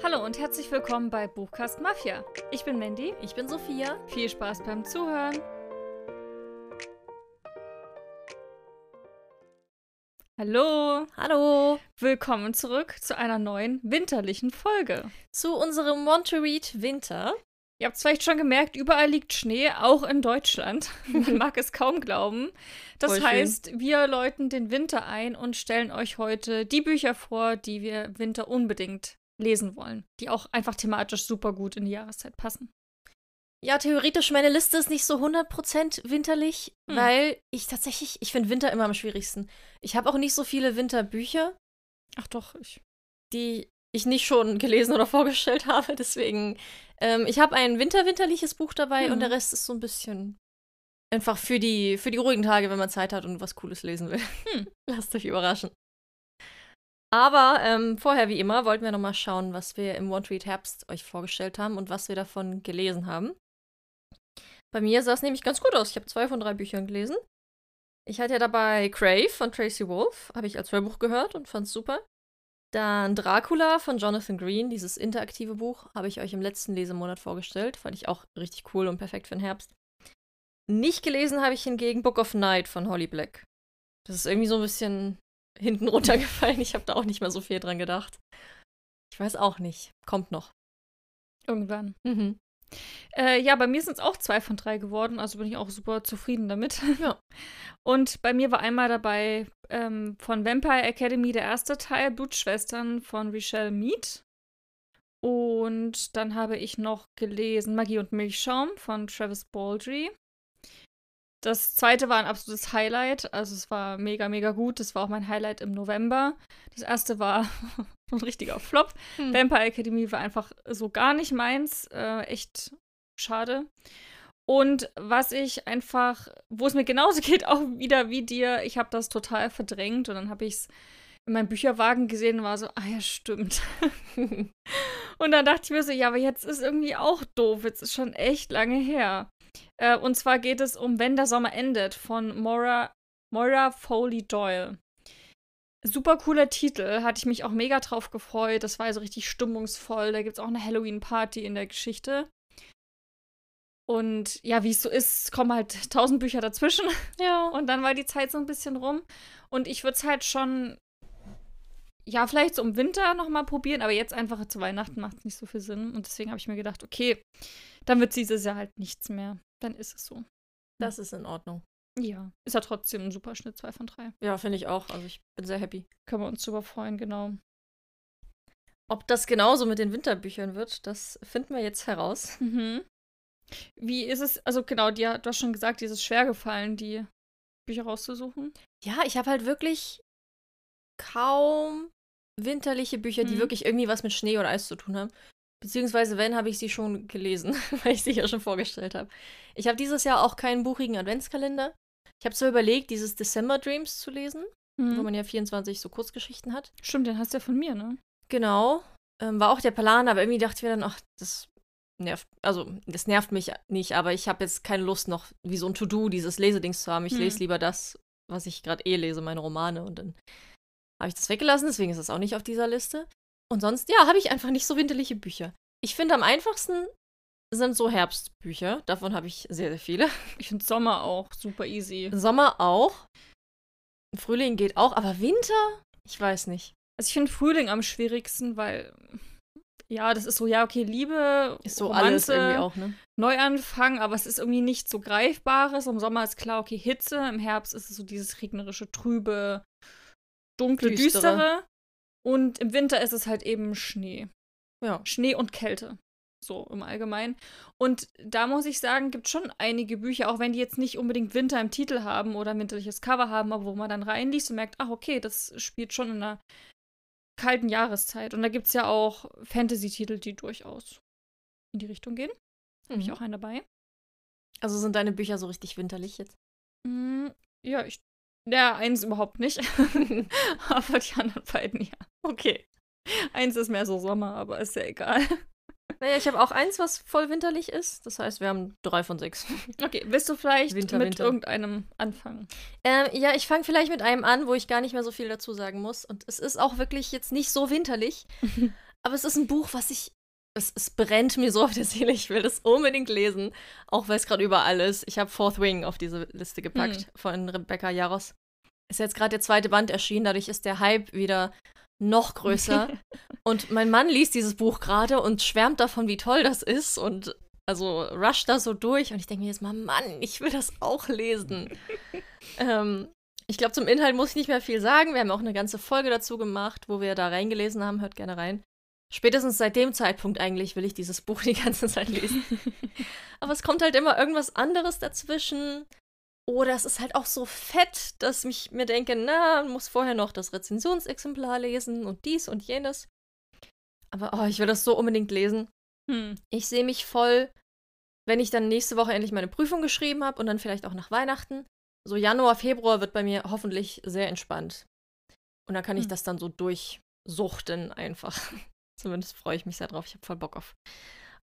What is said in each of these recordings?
Hallo und herzlich willkommen bei Buchcast Mafia. Ich bin Mandy. Ich bin Sophia. Viel Spaß beim Zuhören. Hallo. Hallo. Willkommen zurück zu einer neuen winterlichen Folge. Zu unserem Read Winter. Ihr habt es vielleicht schon gemerkt, überall liegt Schnee, auch in Deutschland. Man mag es kaum glauben. Das Voll heißt, wir läuten den Winter ein und stellen euch heute die Bücher vor, die wir Winter unbedingt lesen wollen, die auch einfach thematisch super gut in die Jahreszeit passen. Ja, theoretisch, meine Liste ist nicht so 100% winterlich, Hm. weil ich tatsächlich, ich finde Winter immer am schwierigsten. Ich habe auch nicht so viele Winterbücher, Ach doch, ich. die ich nicht schon gelesen oder vorgestellt habe. Deswegen, ähm, ich habe ein winterwinterliches Buch dabei Mhm. und der Rest ist so ein bisschen einfach für die, für die ruhigen Tage, wenn man Zeit hat und was Cooles lesen will. Hm. Lasst euch überraschen. Aber ähm, vorher, wie immer, wollten wir noch mal schauen, was wir im One Read Herbst euch vorgestellt haben und was wir davon gelesen haben. Bei mir sah es nämlich ganz gut aus. Ich habe zwei von drei Büchern gelesen. Ich hatte ja dabei Crave von Tracy Wolf, habe ich als Hörbuch gehört und fand es super. Dann Dracula von Jonathan Green, dieses interaktive Buch, habe ich euch im letzten Lesemonat vorgestellt. Fand ich auch richtig cool und perfekt für den Herbst. Nicht gelesen habe ich hingegen Book of Night von Holly Black. Das ist irgendwie so ein bisschen hinten runtergefallen. Ich habe da auch nicht mehr so viel dran gedacht. Ich weiß auch nicht. Kommt noch. Irgendwann. Mhm. Äh, ja, bei mir sind es auch zwei von drei geworden, also bin ich auch super zufrieden damit. Ja. Und bei mir war einmal dabei ähm, von Vampire Academy der erste Teil, Blutschwestern von Richelle Mead. Und dann habe ich noch gelesen Magie und Milchschaum von Travis Baldry. Das zweite war ein absolutes Highlight, also es war mega, mega gut. Das war auch mein Highlight im November. Das erste war ein richtiger Flop. Hm. Vampire Academy war einfach so gar nicht meins. Äh, echt schade. Und was ich einfach, wo es mir genauso geht, auch wieder wie dir, ich habe das total verdrängt und dann habe ich es in meinem Bücherwagen gesehen und war so, ah ja, stimmt. und dann dachte ich mir so, ja, aber jetzt ist irgendwie auch doof, jetzt ist schon echt lange her. Äh, und zwar geht es um Wenn der Sommer endet von Moira, Moira Foley Doyle. Super cooler Titel, hatte ich mich auch mega drauf gefreut. Das war so richtig stimmungsvoll. Da gibt es auch eine Halloween-Party in der Geschichte. Und ja, wie es so ist, kommen halt tausend Bücher dazwischen. ja. Und dann war die Zeit so ein bisschen rum. Und ich würde es halt schon, ja, vielleicht so im Winter nochmal probieren, aber jetzt einfach zu Weihnachten macht es nicht so viel Sinn. Und deswegen habe ich mir gedacht, okay, dann wird dieses Jahr halt nichts mehr. Dann ist es so. Das ist in Ordnung. Ja, ist ja trotzdem ein super Schnitt, zwei von drei. Ja, finde ich auch. Also ich bin sehr happy. Können wir uns drüber freuen, genau. Ob das genauso mit den Winterbüchern wird, das finden wir jetzt heraus. Mhm. Wie ist es, also genau, dir, du hast schon gesagt, dir ist es schwer gefallen, die Bücher rauszusuchen. Ja, ich habe halt wirklich kaum winterliche Bücher, die Mhm. wirklich irgendwie was mit Schnee oder Eis zu tun haben. Beziehungsweise, wenn, habe ich sie schon gelesen, weil ich sie ja schon vorgestellt habe. Ich habe dieses Jahr auch keinen buchigen Adventskalender. Ich habe zwar überlegt, dieses December Dreams zu lesen, wo Mhm. man ja 24 so Kurzgeschichten hat. Stimmt, den hast du ja von mir, ne? Genau. Ähm, war auch der Plan, aber irgendwie dachte ich mir dann, ach, das nervt, also das nervt mich nicht, aber ich habe jetzt keine Lust noch, wie so ein To-Do, dieses Lesedings zu haben. Ich Hm. lese lieber das, was ich gerade eh lese, meine Romane. Und dann habe ich das weggelassen, deswegen ist das auch nicht auf dieser Liste. Und sonst, ja, habe ich einfach nicht so winterliche Bücher. Ich finde, am einfachsten sind so Herbstbücher. Davon habe ich sehr, sehr viele. Ich finde Sommer auch super easy. Sommer auch. Frühling geht auch, aber Winter? Ich weiß nicht. Also ich finde Frühling am schwierigsten, weil ja, das ist so, ja, okay, Liebe, Ist so Romanze, alles irgendwie auch, ne? Neuanfang, aber es ist irgendwie nicht so greifbares. Im Sommer ist klar, okay, Hitze, im Herbst ist es so dieses regnerische, trübe, dunkle, Düstere. düstere. Und im Winter ist es halt eben Schnee. Ja. Schnee und Kälte. So im Allgemeinen. Und da muss ich sagen, gibt schon einige Bücher, auch wenn die jetzt nicht unbedingt Winter im Titel haben oder ein winterliches Cover haben, aber wo man dann reinliest und merkt, ach, okay, das spielt schon in einer kalten Jahreszeit. Und da gibt es ja auch Fantasy-Titel, die durchaus in die Richtung gehen. Habe ich Mhm. auch einen dabei. Also sind deine Bücher so richtig winterlich jetzt? Mm, ja, ich. Ja, eins überhaupt nicht. aber die anderen beiden ja. Okay. Eins ist mehr so Sommer, aber ist ja egal. Naja, ich habe auch eins, was voll winterlich ist. Das heißt, wir haben drei von sechs. Okay, willst du vielleicht Winter, mit Winter. irgendeinem anfangen? Ähm, ja, ich fange vielleicht mit einem an, wo ich gar nicht mehr so viel dazu sagen muss. Und es ist auch wirklich jetzt nicht so winterlich. Aber es ist ein Buch, was ich. Es, es brennt mir so auf der Seele. Ich will das unbedingt lesen. Auch weil es gerade überall ist. Ich habe Fourth Wing auf diese Liste gepackt Hm. von Rebecca Jaros. Ist jetzt gerade der zweite Band erschienen. Dadurch ist der Hype wieder noch größer. und mein Mann liest dieses Buch gerade und schwärmt davon, wie toll das ist. Und also rusht da so durch. Und ich denke mir jetzt mal, Mann, ich will das auch lesen. ähm, ich glaube, zum Inhalt muss ich nicht mehr viel sagen. Wir haben auch eine ganze Folge dazu gemacht, wo wir da reingelesen haben. Hört gerne rein. Spätestens seit dem Zeitpunkt eigentlich will ich dieses Buch die ganze Zeit lesen. Aber es kommt halt immer irgendwas anderes dazwischen. Oder es ist halt auch so fett, dass ich mir denke, na, muss vorher noch das Rezensionsexemplar lesen und dies und jenes. Aber oh, ich will das so unbedingt lesen. Hm. Ich sehe mich voll, wenn ich dann nächste Woche endlich meine Prüfung geschrieben habe und dann vielleicht auch nach Weihnachten. So Januar, Februar wird bei mir hoffentlich sehr entspannt. Und dann kann ich Hm. das dann so durchsuchten einfach. Zumindest freue ich mich sehr drauf. Ich habe voll Bock auf,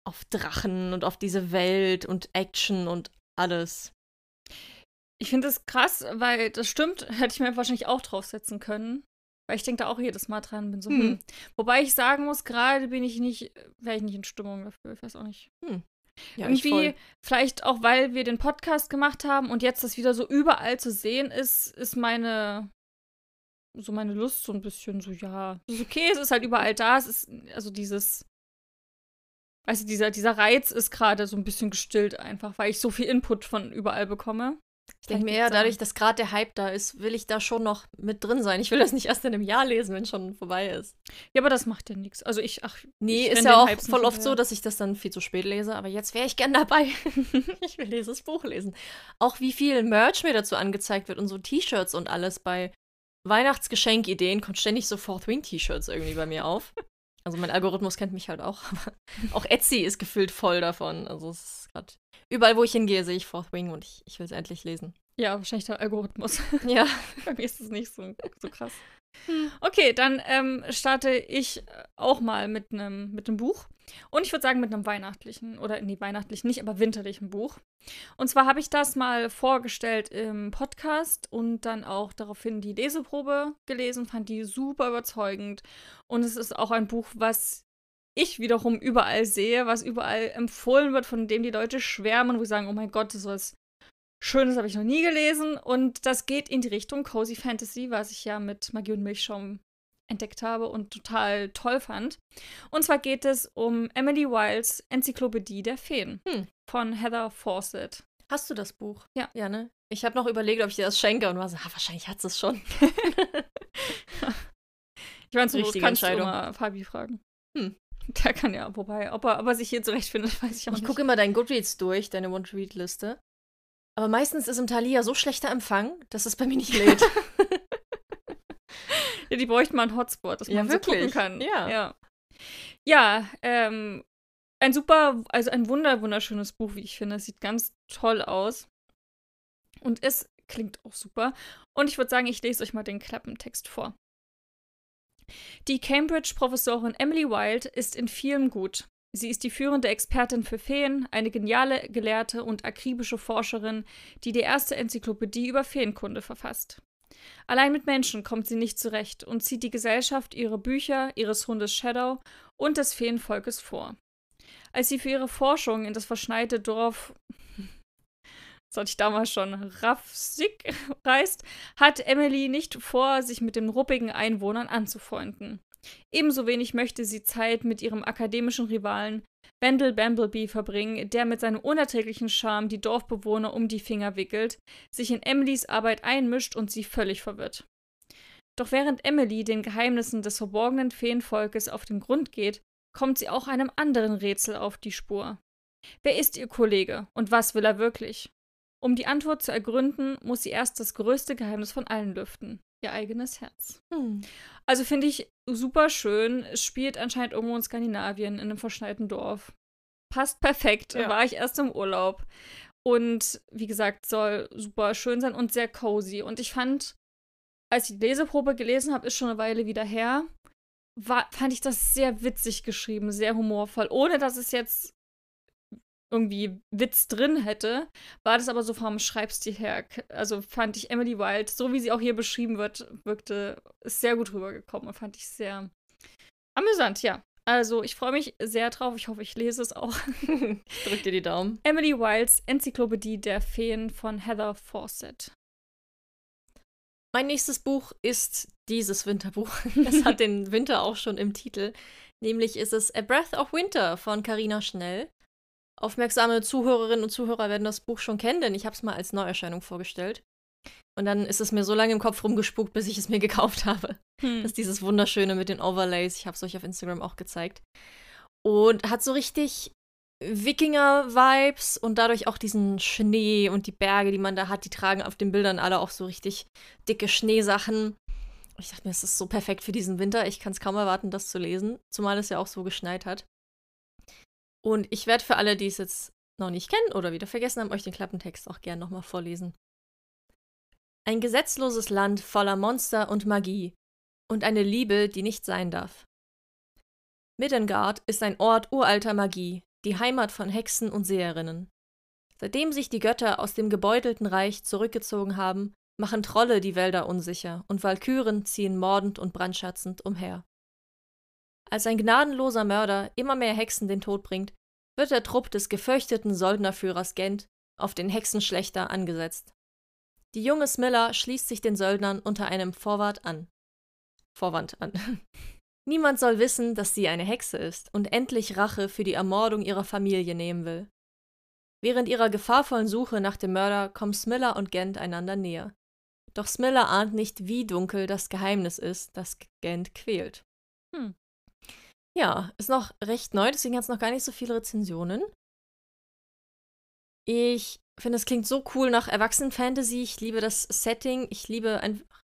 auf Drachen und auf diese Welt und Action und alles. Ich finde das krass, weil das stimmt, hätte ich mir wahrscheinlich auch draufsetzen können. Weil ich denke da auch jedes Mal dran, bin so, Hm. hm. Wobei ich sagen muss, gerade bin ich nicht, wäre ich nicht in Stimmung dafür, ich weiß auch nicht. Ja, ich Irgendwie, vielleicht auch, weil wir den Podcast gemacht haben und jetzt das wieder so überall zu sehen ist, ist meine, so meine Lust so ein bisschen so, ja, es ist okay, es ist halt überall da, es ist, also dieses, weißt du, dieser, dieser Reiz ist gerade so ein bisschen gestillt einfach, weil ich so viel Input von überall bekomme. Ich denke mir eher, dadurch, dass gerade der Hype da ist, will ich da schon noch mit drin sein. Ich will das nicht erst in einem Jahr lesen, wenn schon vorbei ist. Ja, aber das macht ja nichts. Also ich, ach, Nee, ich ist ja auch voll oft so, dass ich das dann viel zu spät lese, aber jetzt wäre ich gern dabei. ich will dieses Buch lesen. Auch wie viel Merch mir dazu angezeigt wird und so T-Shirts und alles bei Weihnachtsgeschenkideen kommt ständig so Fourth Wing T-Shirts irgendwie bei mir auf. Also mein Algorithmus kennt mich halt auch, aber auch Etsy ist gefüllt voll davon. Also es ist gerade überall, wo ich hingehe, sehe ich Fourth Wing und ich, ich will es endlich lesen. Ja, wahrscheinlich der Algorithmus. Ja. Bei mir ist es nicht so, so krass. Okay, dann ähm, starte ich äh, auch mal mit einem mit Buch. Und ich würde sagen mit einem weihnachtlichen, oder nee, weihnachtlichen nicht, aber winterlichen Buch. Und zwar habe ich das mal vorgestellt im Podcast und dann auch daraufhin die Leseprobe gelesen, fand die super überzeugend. Und es ist auch ein Buch, was ich wiederum überall sehe, was überall empfohlen wird, von dem die Leute schwärmen, wo sie sagen, oh mein Gott, das ist was Schönes habe ich noch nie gelesen. Und das geht in die Richtung Cozy Fantasy, was ich ja mit Magie und Milchschaum entdeckt habe und total toll fand. Und zwar geht es um Emily Wilds Enzyklopädie der Feen Hm. von Heather Fawcett. Hast du das Buch? Ja. Ja, ne? Ich habe noch überlegt, ob ich dir das schenke und war so, ah, wahrscheinlich hat es schon. Ich meine, so kannst du immer Fabi fragen. Hm. Der kann ja, wobei, ob er, ob er sich hier zurechtfindet, weiß ich auch Ich nicht. gucke immer deinen Goodreads durch, deine Want-to-Read-Liste. Aber meistens ist im Thalia so schlechter Empfang, dass es bei mir nicht lädt. Ja, die bräuchten mal einen Hotspot, dass Ja, man so gucken wirklich. kann. Ja. Ja, ja ähm, ein super, also ein wunder, wunderschönes Buch, wie ich finde. Es sieht ganz toll aus. Und es klingt auch super. Und ich würde sagen, ich lese euch mal den Klappentext vor. Die Cambridge-Professorin Emily Wilde ist in vielem gut. Sie ist die führende Expertin für Feen, eine geniale Gelehrte und akribische Forscherin, die die erste Enzyklopädie über Feenkunde verfasst. Allein mit Menschen kommt sie nicht zurecht und zieht die Gesellschaft ihre Bücher, ihres Hundes Shadow und des Feenvolkes vor. Als sie für ihre Forschung in das verschneite Dorf, das hatte ich damals schon, Rafsig reist, hat Emily nicht vor, sich mit den ruppigen Einwohnern anzufreunden. Ebenso wenig möchte sie Zeit mit ihrem akademischen Rivalen Wendell Bamblebee verbringen, der mit seinem unerträglichen Charme die Dorfbewohner um die Finger wickelt, sich in Emilys Arbeit einmischt und sie völlig verwirrt. Doch während Emily den Geheimnissen des verborgenen Feenvolkes auf den Grund geht, kommt sie auch einem anderen Rätsel auf die Spur. Wer ist ihr Kollege und was will er wirklich? Um die Antwort zu ergründen, muss sie erst das größte Geheimnis von allen lüften: ihr eigenes Herz. Hm. Also finde ich super schön. Es spielt anscheinend irgendwo in Skandinavien, in einem verschneiten Dorf. Passt perfekt. Ja. War ich erst im Urlaub. Und wie gesagt, soll super schön sein und sehr cozy. Und ich fand, als ich die Leseprobe gelesen habe, ist schon eine Weile wieder her, war, fand ich das sehr witzig geschrieben, sehr humorvoll. Ohne dass es jetzt irgendwie Witz drin hätte, war das aber so vom Schreibstil her. Also fand ich Emily Wilde, so wie sie auch hier beschrieben wird, wirkte ist sehr gut rübergekommen und fand ich sehr amüsant, ja. Also, ich freue mich sehr drauf. Ich hoffe, ich lese es auch. Drück dir die Daumen. Emily Wilds Enzyklopädie der Feen von Heather Fawcett. Mein nächstes Buch ist dieses Winterbuch. Es hat den Winter auch schon im Titel. Nämlich ist es A Breath of Winter von Carina Schnell. Aufmerksame Zuhörerinnen und Zuhörer werden das Buch schon kennen, denn ich habe es mal als Neuerscheinung vorgestellt. Und dann ist es mir so lange im Kopf rumgespuckt, bis ich es mir gekauft habe. Hm. Das ist dieses wunderschöne mit den Overlays. Ich habe es euch auf Instagram auch gezeigt. Und hat so richtig Wikinger-Vibes und dadurch auch diesen Schnee und die Berge, die man da hat. Die tragen auf den Bildern alle auch so richtig dicke Schneesachen. Ich dachte mir, es ist so perfekt für diesen Winter. Ich kann es kaum erwarten, das zu lesen. Zumal es ja auch so geschneit hat. Und ich werde für alle, die es jetzt noch nicht kennen oder wieder vergessen haben, euch den Klappentext auch gern nochmal vorlesen. Ein gesetzloses Land voller Monster und Magie und eine Liebe, die nicht sein darf. Middengard ist ein Ort uralter Magie, die Heimat von Hexen und Seherinnen. Seitdem sich die Götter aus dem gebeutelten Reich zurückgezogen haben, machen Trolle die Wälder unsicher und Walküren ziehen mordend und brandschatzend umher. Als ein gnadenloser Mörder immer mehr Hexen den Tod bringt, wird der Trupp des gefürchteten Söldnerführers Gent auf den Hexenschlechter angesetzt. Die junge Smilla schließt sich den Söldnern unter einem Vorwand an. Vorwand an. Niemand soll wissen, dass sie eine Hexe ist und endlich Rache für die Ermordung ihrer Familie nehmen will. Während ihrer gefahrvollen Suche nach dem Mörder kommen Smilla und Gent einander näher. Doch Smilla ahnt nicht, wie dunkel das Geheimnis ist, das Gent quält. Hm. Ja, ist noch recht neu, deswegen hat es noch gar nicht so viele Rezensionen. Ich finde, es klingt so cool nach Erwachsenen-Fantasy. Ich liebe das Setting. Ich liebe einfach.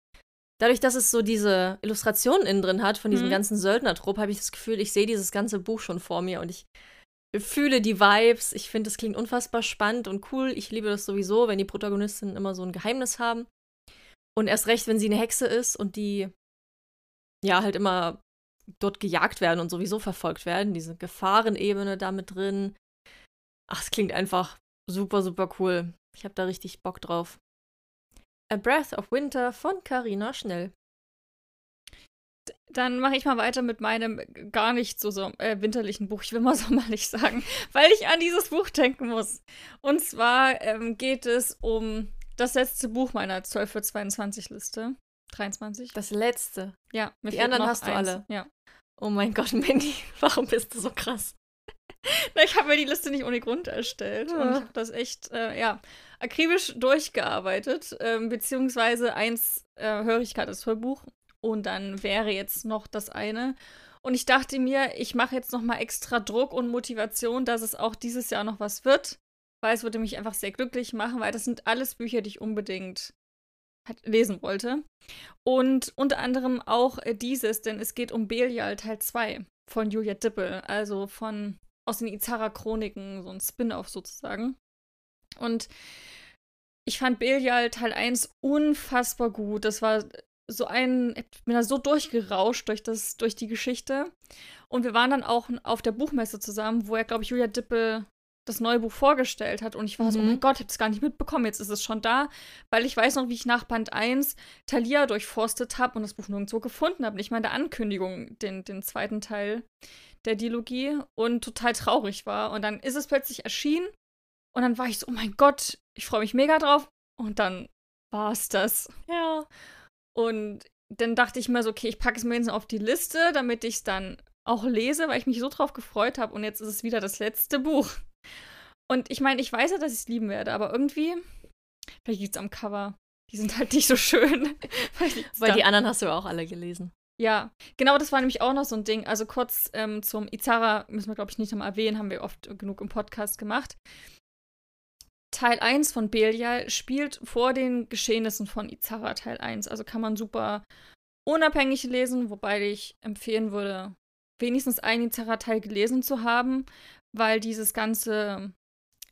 Dadurch, dass es so diese Illustrationen innen drin hat von diesem mhm. ganzen Söldnertrupp, habe ich das Gefühl, ich sehe dieses ganze Buch schon vor mir und ich fühle die Vibes. Ich finde, es klingt unfassbar spannend und cool. Ich liebe das sowieso, wenn die Protagonistinnen immer so ein Geheimnis haben. Und erst recht, wenn sie eine Hexe ist und die ja halt immer dort gejagt werden und sowieso verfolgt werden. Diese Gefahrenebene da mit drin. Ach, es klingt einfach super, super cool. Ich habe da richtig Bock drauf. A Breath of Winter von Carina Schnell. Dann mache ich mal weiter mit meinem gar nicht so, so äh, winterlichen Buch. Ich will mal sommerlich sagen, weil ich an dieses Buch denken muss. Und zwar ähm, geht es um das letzte Buch meiner 12 für 22 Liste. 23. Das letzte. Ja, die anderen hast du eins. alle. Ja. Oh mein Gott, Mandy, warum bist du so krass? ich habe mir die Liste nicht ohne Grund erstellt. Ja. Und ich habe das echt, äh, ja, akribisch durchgearbeitet. Ähm, beziehungsweise eins äh, höre ich gerade das Hörbuch. Und dann wäre jetzt noch das eine. Und ich dachte mir, ich mache jetzt noch mal extra Druck und Motivation, dass es auch dieses Jahr noch was wird. Weil es würde mich einfach sehr glücklich machen, weil das sind alles Bücher, die ich unbedingt lesen wollte. Und unter anderem auch äh, dieses, denn es geht um Belial Teil 2 von Julia Dippel, also von aus den Izara Chroniken, so ein Spin-off sozusagen. Und ich fand Belial Teil 1 unfassbar gut. Das war so ein, ich bin da so durchgerauscht durch, das, durch die Geschichte. Und wir waren dann auch auf der Buchmesse zusammen, wo er, glaube ich, Julia Dippel das neue Buch vorgestellt hat. Und ich war mhm. so, oh mein. Gott, ich habe es gar nicht mitbekommen. Jetzt ist es schon da. Weil ich weiß noch, wie ich nach Band 1 Thalia durchforstet habe und das Buch nirgendwo gefunden habe. Nicht mal in der Ankündigung, den, den zweiten Teil der Dilogie. Und total traurig war. Und dann ist es plötzlich erschienen. Und dann war ich so, oh mein Gott, ich freue mich mega drauf. Und dann war es das. Ja. Und dann dachte ich mir so, okay, ich packe es mir jetzt auf die Liste, damit ich es dann auch lese, weil ich mich so drauf gefreut habe. Und jetzt ist es wieder das letzte Buch. Und ich meine, ich weiß ja, dass ich es lieben werde, aber irgendwie, vielleicht liegt es am Cover. Die sind halt nicht so schön. Weil die anderen hast du auch alle gelesen. Ja, genau, das war nämlich auch noch so ein Ding. Also kurz ähm, zum Izara müssen wir, glaube ich, nicht nochmal erwähnen, haben wir oft genug im Podcast gemacht. Teil 1 von Belial spielt vor den Geschehnissen von Izara Teil 1. Also kann man super unabhängig lesen, wobei ich empfehlen würde, wenigstens einen Izara-Teil gelesen zu haben, weil dieses ganze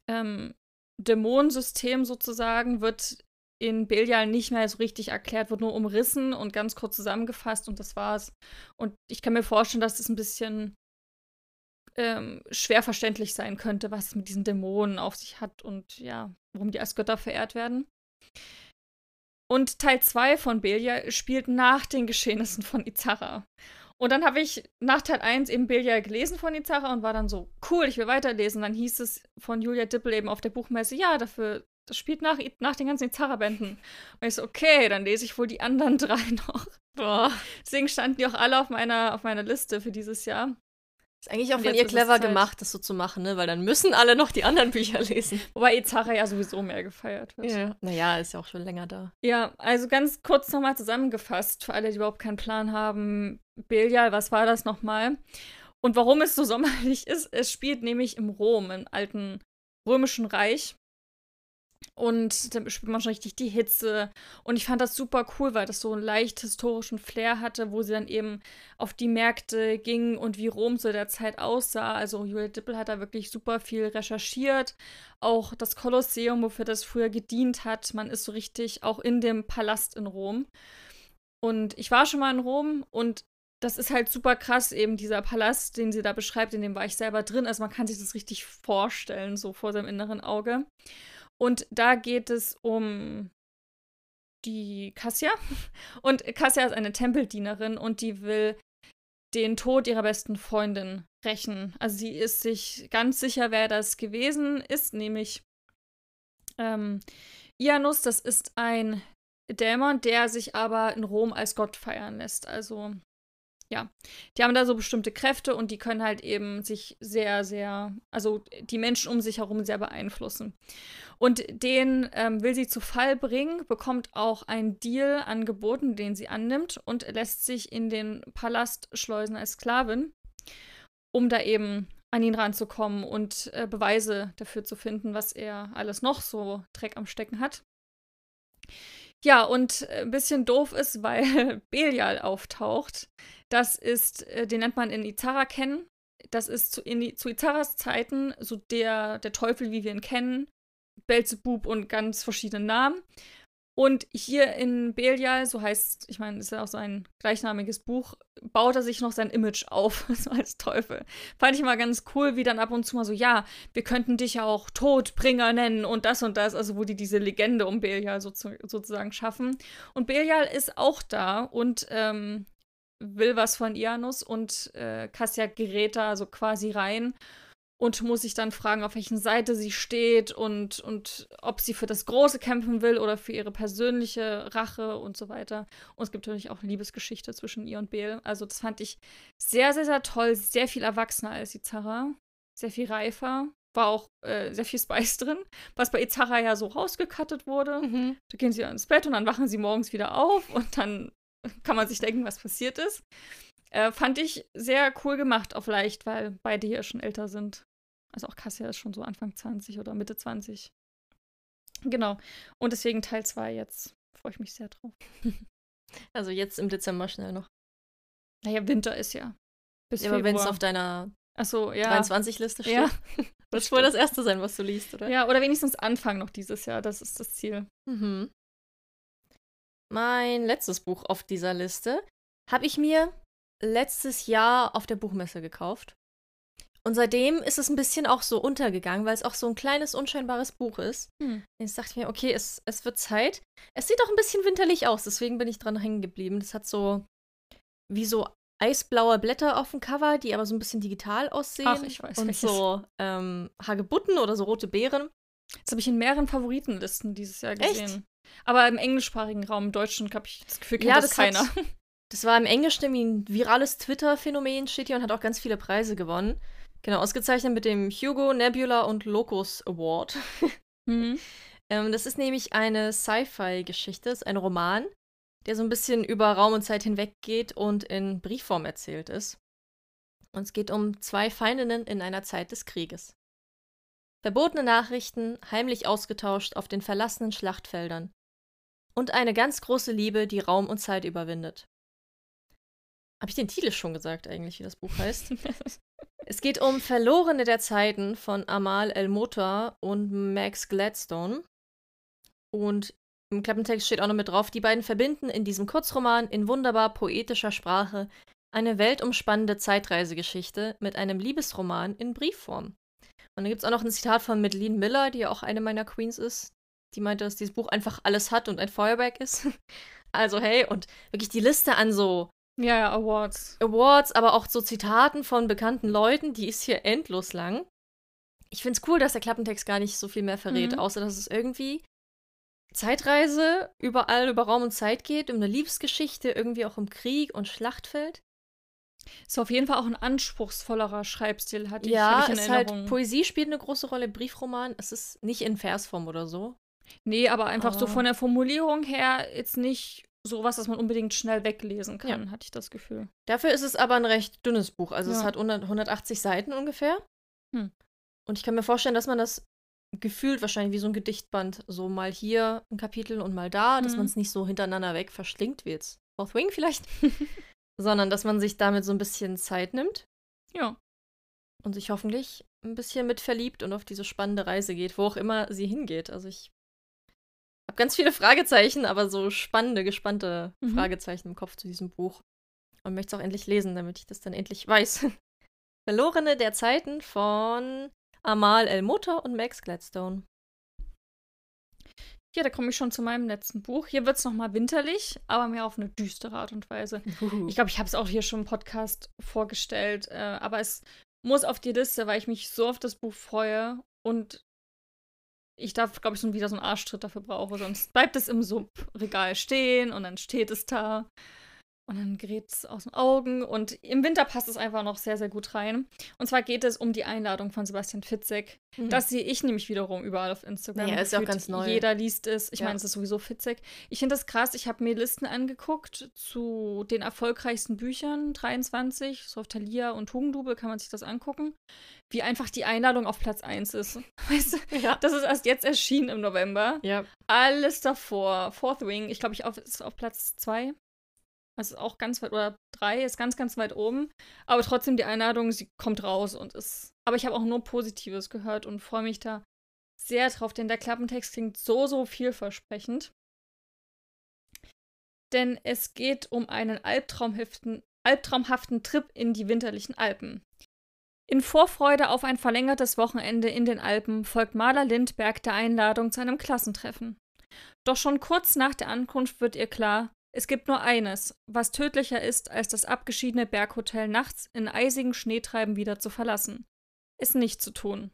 ähm, Dämonensystem sozusagen wird in Belial nicht mehr so richtig erklärt, wird nur umrissen und ganz kurz zusammengefasst und das war's. Und ich kann mir vorstellen, dass das ein bisschen ähm, schwer verständlich sein könnte, was es mit diesen Dämonen auf sich hat und ja, warum die als Götter verehrt werden. Und Teil 2 von Belia spielt nach den Geschehnissen von Izara. Und dann habe ich nach Teil 1 eben Belial gelesen von Izara und war dann so, cool, ich will weiterlesen. Dann hieß es von Julia Dippel eben auf der Buchmesse, ja, dafür, das spielt nach, nach den ganzen Izara-Bänden. Und ich so, okay, dann lese ich wohl die anderen drei noch. Boah. Deswegen standen die auch alle auf meiner, auf meiner Liste für dieses Jahr. Ist eigentlich auch von ihr clever gemacht, das so zu machen, ne? Weil dann müssen alle noch die anderen Bücher lesen. Wobei Izara ja sowieso mehr gefeiert wird. Ja. Naja, ist ja auch schon länger da. Ja, also ganz kurz nochmal zusammengefasst, für alle, die überhaupt keinen Plan haben. Belial, was war das nochmal? Und warum es so sommerlich ist, es spielt nämlich im Rom, im alten römischen Reich. Und da spürt man schon richtig die Hitze. Und ich fand das super cool, weil das so einen leicht historischen Flair hatte, wo sie dann eben auf die Märkte ging und wie Rom zu der Zeit aussah. Also Julia Dippel hat da wirklich super viel recherchiert. Auch das Kolosseum, wofür das früher gedient hat. Man ist so richtig auch in dem Palast in Rom. Und ich war schon mal in Rom und das ist halt super krass, eben dieser Palast, den sie da beschreibt, in dem war ich selber drin. Also man kann sich das richtig vorstellen, so vor seinem inneren Auge. Und da geht es um die Cassia. Und Cassia ist eine Tempeldienerin und die will den Tod ihrer besten Freundin rächen. Also sie ist sich ganz sicher, wer das gewesen ist, nämlich ähm, Ianus. Das ist ein Dämon, der sich aber in Rom als Gott feiern lässt. Also ja, die haben da so bestimmte Kräfte und die können halt eben sich sehr, sehr, also die Menschen um sich herum sehr beeinflussen. Und den ähm, will sie zu Fall bringen, bekommt auch ein Deal angeboten, den sie annimmt und lässt sich in den Palast schleusen als Sklavin, um da eben an ihn ranzukommen und äh, Beweise dafür zu finden, was er alles noch so Dreck am Stecken hat. Ja, und ein bisschen doof ist, weil Belial auftaucht. Das ist, äh, den nennt man in Izara kennen. Das ist zu, in, zu Izaras Zeiten so der, der Teufel, wie wir ihn kennen. Belzebub und ganz verschiedene Namen. Und hier in Belial, so heißt, ich meine, ist ja auch so ein gleichnamiges Buch, baut er sich noch sein Image auf, so als Teufel. Fand ich mal ganz cool, wie dann ab und zu mal so, ja, wir könnten dich ja auch Todbringer nennen und das und das, also wo die diese Legende um Belial so, sozusagen schaffen. Und Belial ist auch da und ähm, will was von Ianus und äh, Cassia gerät da so quasi rein und muss sich dann fragen, auf welchen Seite sie steht und, und ob sie für das Große kämpfen will oder für ihre persönliche Rache und so weiter. Und es gibt natürlich auch eine Liebesgeschichte zwischen ihr und Beel. Also das fand ich sehr, sehr, sehr toll. Sehr viel erwachsener als Izara. Sehr viel reifer. War auch äh, sehr viel Spice drin, was bei Izara ja so rausgekattet wurde. Mhm. Da gehen sie ins Bett und dann wachen sie morgens wieder auf und dann kann man sich denken, was passiert ist. Äh, fand ich sehr cool gemacht auf leicht, weil beide hier schon älter sind. Also auch Cassia ist schon so Anfang 20 oder Mitte 20. Genau. Und deswegen Teil 2 jetzt. Freue ich mich sehr drauf. Also jetzt im Dezember schnell noch. Naja, Winter ist ja. Bis ja, aber wenn es auf deiner so, ja. 23-Liste steht, ja. wird wohl das erste sein, was du liest, oder? Ja, oder wenigstens Anfang noch dieses Jahr. Das ist das Ziel. Mhm. Mein letztes Buch auf dieser Liste habe ich mir letztes Jahr auf der Buchmesse gekauft. Und seitdem ist es ein bisschen auch so untergegangen, weil es auch so ein kleines, unscheinbares Buch ist. Hm. Jetzt dachte ich mir, okay, es, es wird Zeit. Es sieht auch ein bisschen winterlich aus, deswegen bin ich dran hängen geblieben. Das hat so wie so eisblaue Blätter auf dem Cover, die aber so ein bisschen digital aussehen. Ach, ich weiß Und welches. so ähm, Hagebutten oder so rote Beeren. Das habe ich in mehreren Favoritenlisten dieses Jahr gesehen. Echt? Aber im englischsprachigen Raum, im Deutschen, habe ich das Gefühl, kennt ja, das, das keiner. Hat, das war im Englischen irgendwie ein virales Twitter-Phänomen, steht hier und hat auch ganz viele Preise gewonnen. Genau, ausgezeichnet mit dem Hugo, Nebula und Locus Award. mhm. ähm, das ist nämlich eine Sci-Fi-Geschichte, ist ein Roman, der so ein bisschen über Raum und Zeit hinweg geht und in Briefform erzählt ist. Und es geht um zwei Feindinnen in einer Zeit des Krieges. Verbotene Nachrichten, heimlich ausgetauscht auf den verlassenen Schlachtfeldern. Und eine ganz große Liebe, die Raum und Zeit überwindet. Habe ich den Titel schon gesagt, eigentlich, wie das Buch heißt? es geht um Verlorene der Zeiten von Amal El Motor und Max Gladstone. Und im Klappentext steht auch noch mit drauf, die beiden verbinden in diesem Kurzroman in wunderbar poetischer Sprache eine weltumspannende Zeitreisegeschichte mit einem Liebesroman in Briefform. Und dann gibt es auch noch ein Zitat von Madeline Miller, die ja auch eine meiner Queens ist. Die meinte, dass dieses Buch einfach alles hat und ein Feuerwerk ist. also hey, und wirklich die Liste an so Ja, ja, Awards. Awards, aber auch so Zitaten von bekannten Leuten, die ist hier endlos lang. Ich finde es cool, dass der Klappentext gar nicht so viel mehr verrät, Mhm. außer dass es irgendwie Zeitreise überall über Raum und Zeit geht, um eine Liebesgeschichte, irgendwie auch um Krieg und Schlachtfeld. Ist auf jeden Fall auch ein anspruchsvollerer Schreibstil, hatte ich, ja, hab ich in es ist halt, Erinnerung. Poesie spielt eine große Rolle, Briefroman, es ist nicht in Versform oder so. nee, aber einfach so Aber- von der Formulierung her jetzt nicht sowas, das man unbedingt schnell weglesen kann, hatte ich das Gefühl. Dafür ist es aber ein recht dünnes Buch. Also es Ja. hat 100, 180 Seiten ungefähr. Hm. Und ich kann mir vorstellen, dass man das gefühlt wahrscheinlich wie so ein Gedichtband, so mal hier ein Kapitel und mal da, dass Mhm. man es nicht so hintereinander weg verschlingt, wie jetzt Fourth Wing vielleicht, sondern dass man sich damit so ein bisschen Zeit nimmt Ja. und sich hoffentlich ein bisschen mit verliebt und auf diese spannende Reise geht, wo auch immer sie hingeht. Also ich habe ganz viele Fragezeichen, aber so spannende, gespannte Mhm. Fragezeichen im Kopf zu diesem Buch. Und möchte es auch endlich lesen, damit ich das dann endlich weiß. Verlorene der Zeiten von Amal El Motor und Max Gladstone. Ja, da komme ich schon zu meinem letzten Buch. Hier wird es nochmal winterlich, aber mehr auf eine düstere Art und Weise. Ich glaube, ich habe es auch hier schon im Podcast vorgestellt, äh, aber es muss auf die Liste, weil ich mich so auf das Buch freue und ich darf, glaube ich, schon wieder so einen Arschtritt dafür brauche. Sonst bleibt es im Subregal stehen und dann steht es da und dann gerät es aus den Augen und im Winter passt es einfach noch sehr, sehr gut rein. Und zwar geht es um die Einladung von Sebastian Fitzek. Mhm. Das sehe ich nämlich wiederum überall auf Instagram. Naja, ist ja auch ganz neu. Jeder liest es. Ich Ja. meine, es ist sowieso Fitzek. Ich finde das krass. Ich habe mir Listen angeguckt zu den erfolgreichsten Büchern, 23, so auf Thalia und Hugendubel kann man sich das angucken, wie einfach die Einladung auf Platz 1 ist. Weißt du, ja. das ist erst jetzt erschienen im November. Ja. Alles davor. Fourth Wing, ich glaube, ich auf, ist auf Platz 2. Also auch ganz weit, oder 3 ist ganz, ganz weit oben. Aber trotzdem die Einladung, sie kommt raus und ist. Aber ich habe auch nur Positives gehört und freue mich da sehr drauf, denn der Klappentext klingt so, so vielversprechend. Denn es geht um einen albtraumhaften, albtraumhaften Trip in die winterlichen Alpen. In Vorfreude auf ein verlängertes Wochenende in den Alpen folgt Maler Lindberg der Einladung zu einem Klassentreffen. Doch schon kurz nach der Ankunft wird ihr klar, es gibt nur eines, was tödlicher ist, als das abgeschiedene Berghotel nachts in eisigen Schneetreiben wieder zu verlassen. Es nicht zu tun.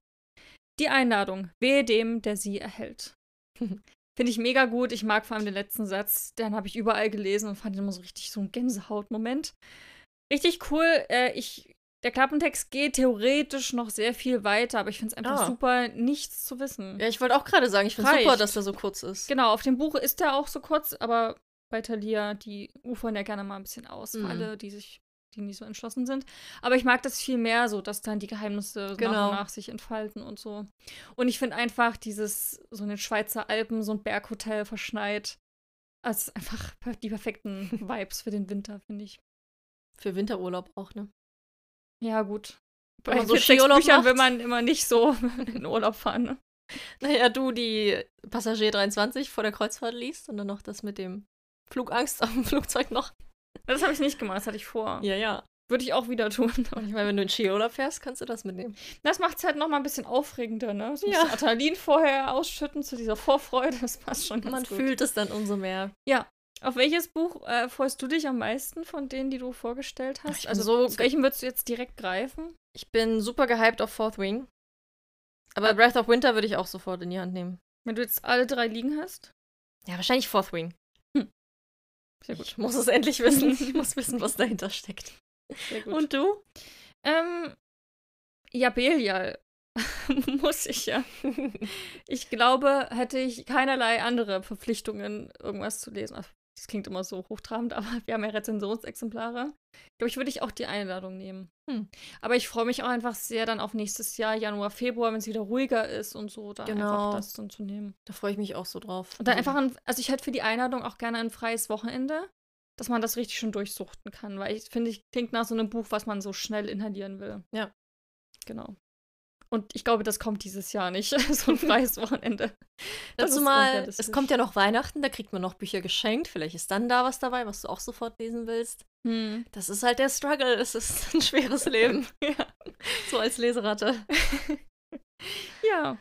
Die Einladung, wehe dem, der sie erhält. Finde ich mega gut. Ich mag vor allem den letzten Satz. Den habe ich überall gelesen und fand immer so richtig so ein Gänsehautmoment. Richtig cool. Äh, ich, der Klappentext geht theoretisch noch sehr viel weiter, aber ich finde es einfach Ah. super, nichts zu wissen. Ja, ich wollte auch gerade sagen, ich finde es super, dass der so kurz ist. Genau, auf dem Buch ist er auch so kurz, aber bei Thalia, die ufern ja gerne mal ein bisschen aus, für Mhm. alle, die sich, die nicht so entschlossen sind. Aber ich mag das viel mehr so, dass dann die Geheimnisse nach Genau. und nach sich entfalten und so. Und ich finde einfach dieses, so in den Schweizer Alpen, so ein Berghotel verschneit, als einfach die perfekten Vibes für den Winter, finde ich. Für Winterurlaub auch, ne? Ja, gut. Bei man so so Skiurlaub Büchern macht. will man immer nicht so in Urlaub fahren. Ne? Naja, du die Passagier 23 vor der Kreuzfahrt liest und dann noch das mit dem Flugangst auf dem Flugzeug noch. Das habe ich nicht gemacht, das hatte ich vor. Ja, ja. Würde ich auch wieder tun. Und ich meine, wenn du in Skiurlaub fährst, kannst du das mitnehmen. Das macht es halt noch mal ein bisschen aufregender, ne? So Ja. Adrenalin vorher ausschütten zu dieser Vorfreude, das passt schon ganz Man gut. fühlt es dann umso mehr. Auf welches Buch äh, freust du dich am meisten von denen, die du vorgestellt hast? Also so zu welchem würdest du jetzt direkt greifen? Ich bin super gehypt auf Fourth Wing. Aber Breath of Winter würde ich auch sofort in die Hand nehmen. Wenn du jetzt alle drei liegen hast? Ja, wahrscheinlich Fourth Wing. Sehr gut. Ich muss es endlich wissen. Ich muss wissen, was dahinter steckt. Sehr gut. Und du? ähm, ja, Belial. Muss ich ja. Ich glaube, hätte ich keinerlei andere Verpflichtungen, irgendwas zu lesen. Ach, Das klingt immer so hochtrabend, aber wir haben ja Rezensionsexemplare. Ich glaube, ich würde ich auch die Einladung nehmen. Hm. Aber ich freue mich auch einfach sehr dann auf nächstes Jahr, Januar, Februar, wenn es wieder ruhiger ist und so, da Genau. einfach das dann zu nehmen. Da freue ich mich auch so drauf. Und dann einfach, ein, also ich hätte für die Einladung auch gerne ein freies Wochenende, dass man das richtig schon durchsuchten kann, weil ich finde, ich klingt nach so einem Buch, was man so schnell inhalieren will. Ja. Genau. Und ich glaube, das kommt dieses Jahr nicht, so ein freies Wochenende. Das Dazu ist mal, es kommt ja noch Weihnachten, da kriegt man noch Bücher geschenkt. Vielleicht ist dann da was dabei, was du auch sofort lesen willst. Hm. Das ist halt der Struggle. Es ist ein schweres Leben. Ja. So als Leseratte. Ja.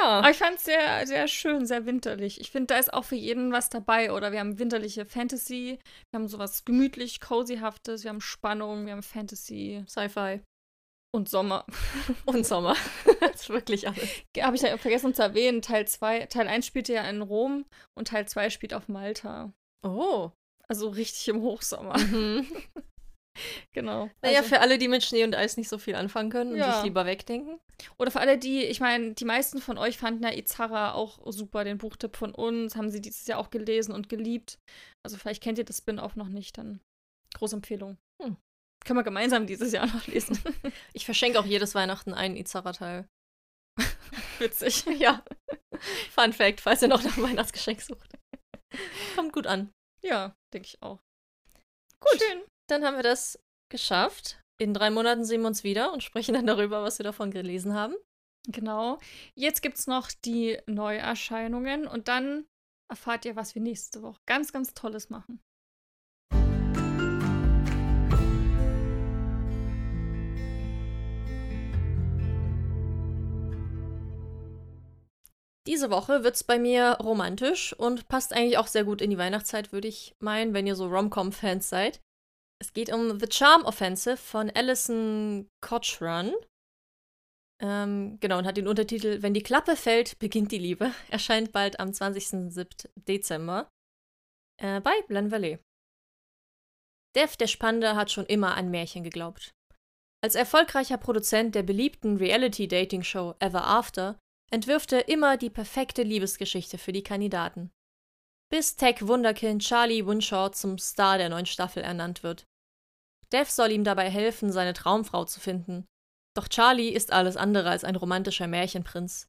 Ja. Aber ich fand es sehr, sehr schön, sehr winterlich. Ich finde, da ist auch für jeden was dabei. Oder wir haben winterliche Fantasy, wir haben sowas gemütlich, cozyhaftes, wir haben Spannung, wir haben Fantasy Sci-Fi. Und Sommer. Und Sommer. das ist wirklich alles. Habe ich ja vergessen zu erwähnen, Teil 2, Teil 1 spielte ja in Rom und Teil 2 spielt auf Malta. Oh. Also richtig im Hochsommer. Mhm. genau. Naja, also, für alle, die mit Schnee und Eis nicht so viel anfangen können und Ja. sich lieber wegdenken. oder für alle, die, ich meine, die meisten von euch fanden ja Izarra auch super, den Buchtipp von uns, haben sie dieses Jahr auch gelesen und geliebt. Also vielleicht kennt ihr das Spin-off noch nicht, dann große Empfehlung. Hm. Können wir gemeinsam dieses Jahr noch lesen. Ich verschenke auch jedes Weihnachten einen Izara-Teil. Witzig. ja. Fun Fact, falls ihr noch nach Weihnachtsgeschenk sucht. Kommt gut an. Ja, denke ich auch. Gut. Schön. Dann haben wir das geschafft. In drei Monaten sehen wir uns wieder und sprechen dann darüber, was wir davon gelesen haben. Genau. Jetzt gibt es noch die Neuerscheinungen und dann erfahrt ihr, was wir nächste Woche ganz, ganz Tolles machen. Diese Woche wird's bei mir romantisch und passt eigentlich auch sehr gut in die Weihnachtszeit, würde ich meinen, wenn ihr so Rom-Com-Fans seid. Es geht um The Charm Offensive von Alison Cochran. Ähm, genau, und hat den Untertitel Wenn die Klappe fällt, beginnt die Liebe. Erscheint bald am 20. Dezember äh, bei Blen Valley. Dev, der Spannende, hat schon immer an Märchen geglaubt. Als erfolgreicher Produzent der beliebten Reality-Dating-Show Ever After entwirft er immer die perfekte Liebesgeschichte für die Kandidaten. Bis Tech-Wunderkind Charlie Winshaw zum Star der neuen Staffel ernannt wird. Dev soll ihm dabei helfen, seine Traumfrau zu finden. Doch Charlie ist alles andere als ein romantischer Märchenprinz.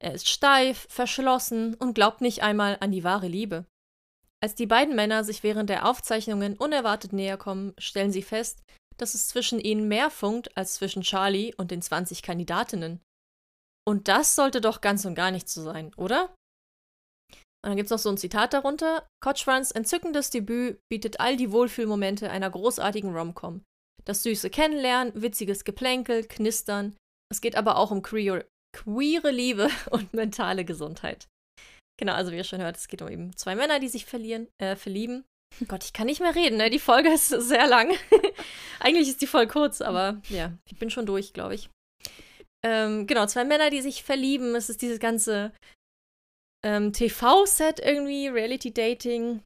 Er ist steif, verschlossen und glaubt nicht einmal an die wahre Liebe. Als die beiden Männer sich während der Aufzeichnungen unerwartet näher kommen, stellen sie fest, dass es zwischen ihnen mehr funkt als zwischen Charlie und den 20 Kandidatinnen. Und das sollte doch ganz und gar nicht so sein, oder? Und dann gibt es noch so ein Zitat darunter. Cochrans entzückendes Debüt bietet all die Wohlfühlmomente einer großartigen Rom-Com. Das süße Kennenlernen, witziges Geplänkel, Knistern. Es geht aber auch um queer, queere Liebe und mentale Gesundheit. Genau, also wie ihr schon hört, es geht um eben zwei Männer, die sich verlieren, äh, verlieben. Gott, ich kann nicht mehr reden, ne? Die Folge ist sehr lang. Eigentlich ist die voll kurz, aber ja, ich bin schon durch, glaube ich. Ähm, genau, zwei Männer, die sich verlieben. Es ist dieses ganze ähm, TV-Set irgendwie, Reality-Dating.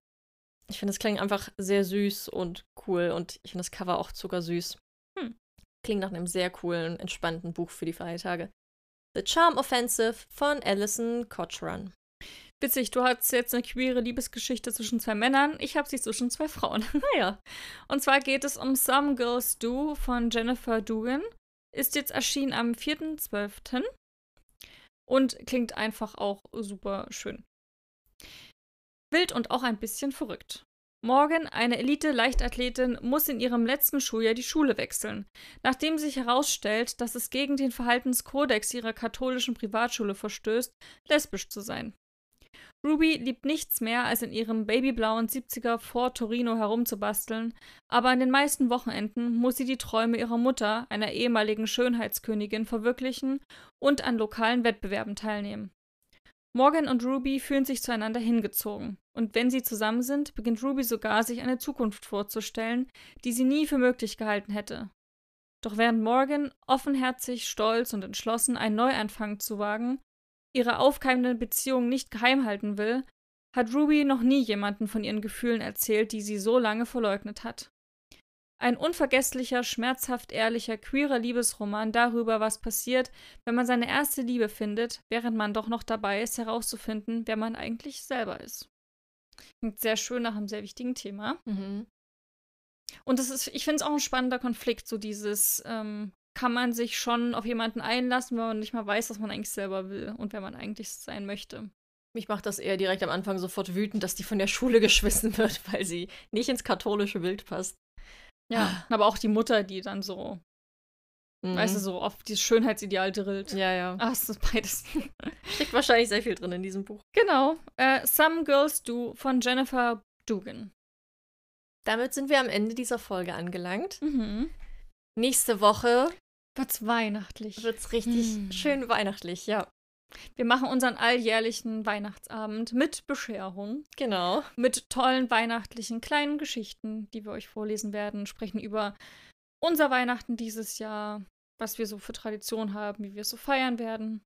Ich finde, das klingt einfach sehr süß und cool und ich finde das Cover auch zuckersüß. Hm. Klingt nach einem sehr coolen, entspannten Buch für die Feiertage. The Charm Offensive von Alison Cochran. Witzig, du hast jetzt eine queere Liebesgeschichte zwischen zwei Männern. Ich habe sie zwischen zwei Frauen. Naja. Und zwar geht es um Some Girls Do von Jennifer Dugan. Ist jetzt erschienen am 4.12. und klingt einfach auch super schön. Wild und auch ein bisschen verrückt. Morgan, eine Elite-Leichtathletin, muss in ihrem letzten Schuljahr die Schule wechseln, nachdem sich herausstellt, dass es gegen den Verhaltenskodex ihrer katholischen Privatschule verstößt, lesbisch zu sein. Ruby liebt nichts mehr, als in ihrem babyblauen 70er Ford Torino herumzubasteln, aber an den meisten Wochenenden muss sie die Träume ihrer Mutter, einer ehemaligen Schönheitskönigin, verwirklichen und an lokalen Wettbewerben teilnehmen. Morgan und Ruby fühlen sich zueinander hingezogen, und wenn sie zusammen sind, beginnt Ruby sogar, sich eine Zukunft vorzustellen, die sie nie für möglich gehalten hätte. Doch während Morgan, offenherzig, stolz und entschlossen, einen Neuanfang zu wagen, ihre aufkeimende Beziehung nicht geheim halten will, hat Ruby noch nie jemanden von ihren Gefühlen erzählt, die sie so lange verleugnet hat. Ein unvergesslicher, schmerzhaft ehrlicher, queerer Liebesroman darüber, was passiert, wenn man seine erste Liebe findet, während man doch noch dabei ist, herauszufinden, wer man eigentlich selber ist. Klingt sehr schön nach einem sehr wichtigen Thema. Mhm. Und das ist, ich finde es auch ein spannender Konflikt, so dieses, ähm, kann man sich schon auf jemanden einlassen, wenn man nicht mal weiß, was man eigentlich selber will und wer man eigentlich sein möchte. Mich macht das eher direkt am Anfang sofort wütend, dass die von der Schule geschmissen wird, weil sie nicht ins katholische Bild passt. Ja. Aber auch die Mutter, die dann so, Mhm. weißt du, so oft dieses Schönheitsideal drillt. Ja, ja. Ah, es ist beides. Steckt wahrscheinlich sehr viel drin in diesem Buch. genau. Äh, Some Girls Do von Jennifer Dugan. Damit sind wir am Ende dieser Folge angelangt. Mhm. Nächste Woche Wird's weihnachtlich. wird's richtig Hm. schön weihnachtlich, ja. Wir machen unseren alljährlichen Weihnachtsabend mit Bescherung, Genau. mit tollen weihnachtlichen kleinen Geschichten, die wir euch vorlesen werden, sprechen über unser Weihnachten dieses Jahr, was wir so für Tradition haben, wie wir es so feiern werden.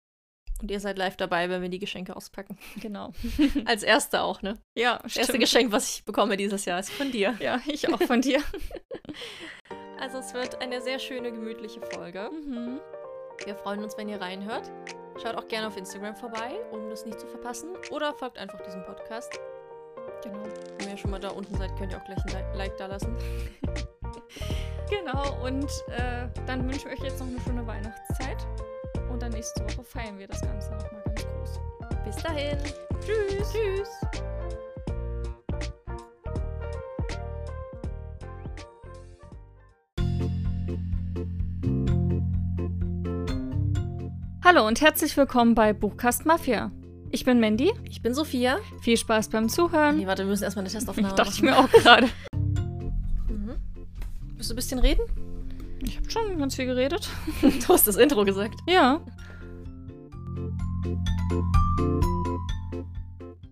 Und ihr seid live dabei, wenn wir die Geschenke auspacken. Genau. Als erste auch, ne? Ja, Das erste stimmt. Geschenk, was ich bekomme dieses Jahr, ist von dir. Ja, ich auch von dir. Also es wird eine sehr schöne, gemütliche Folge. mhm. Wir freuen uns, wenn ihr reinhört. Schaut auch gerne auf Instagram vorbei, um das nicht zu verpassen. Oder folgt einfach diesem Podcast. Genau. Wenn ihr schon mal da unten seid, könnt ihr auch gleich ein Li- Like da lassen. Genau, und äh, dann wünschen wir euch jetzt noch eine schöne Weihnachtszeit. Und dann nächste Woche feiern wir das Ganze nochmal ganz groß. Bis dahin. Tschüss. Tschüss. Hallo und herzlich willkommen bei Buchkast Mafia. Ich bin Mandy. Ich bin Sophia. Viel Spaß beim Zuhören. Nee, warte, wir müssen erstmal eine Testaufnahme dachte ich mir auch gerade. Mhm. Willst du ein bisschen reden? Ich habe schon ganz viel geredet. Du hast das Intro gesagt. Ja.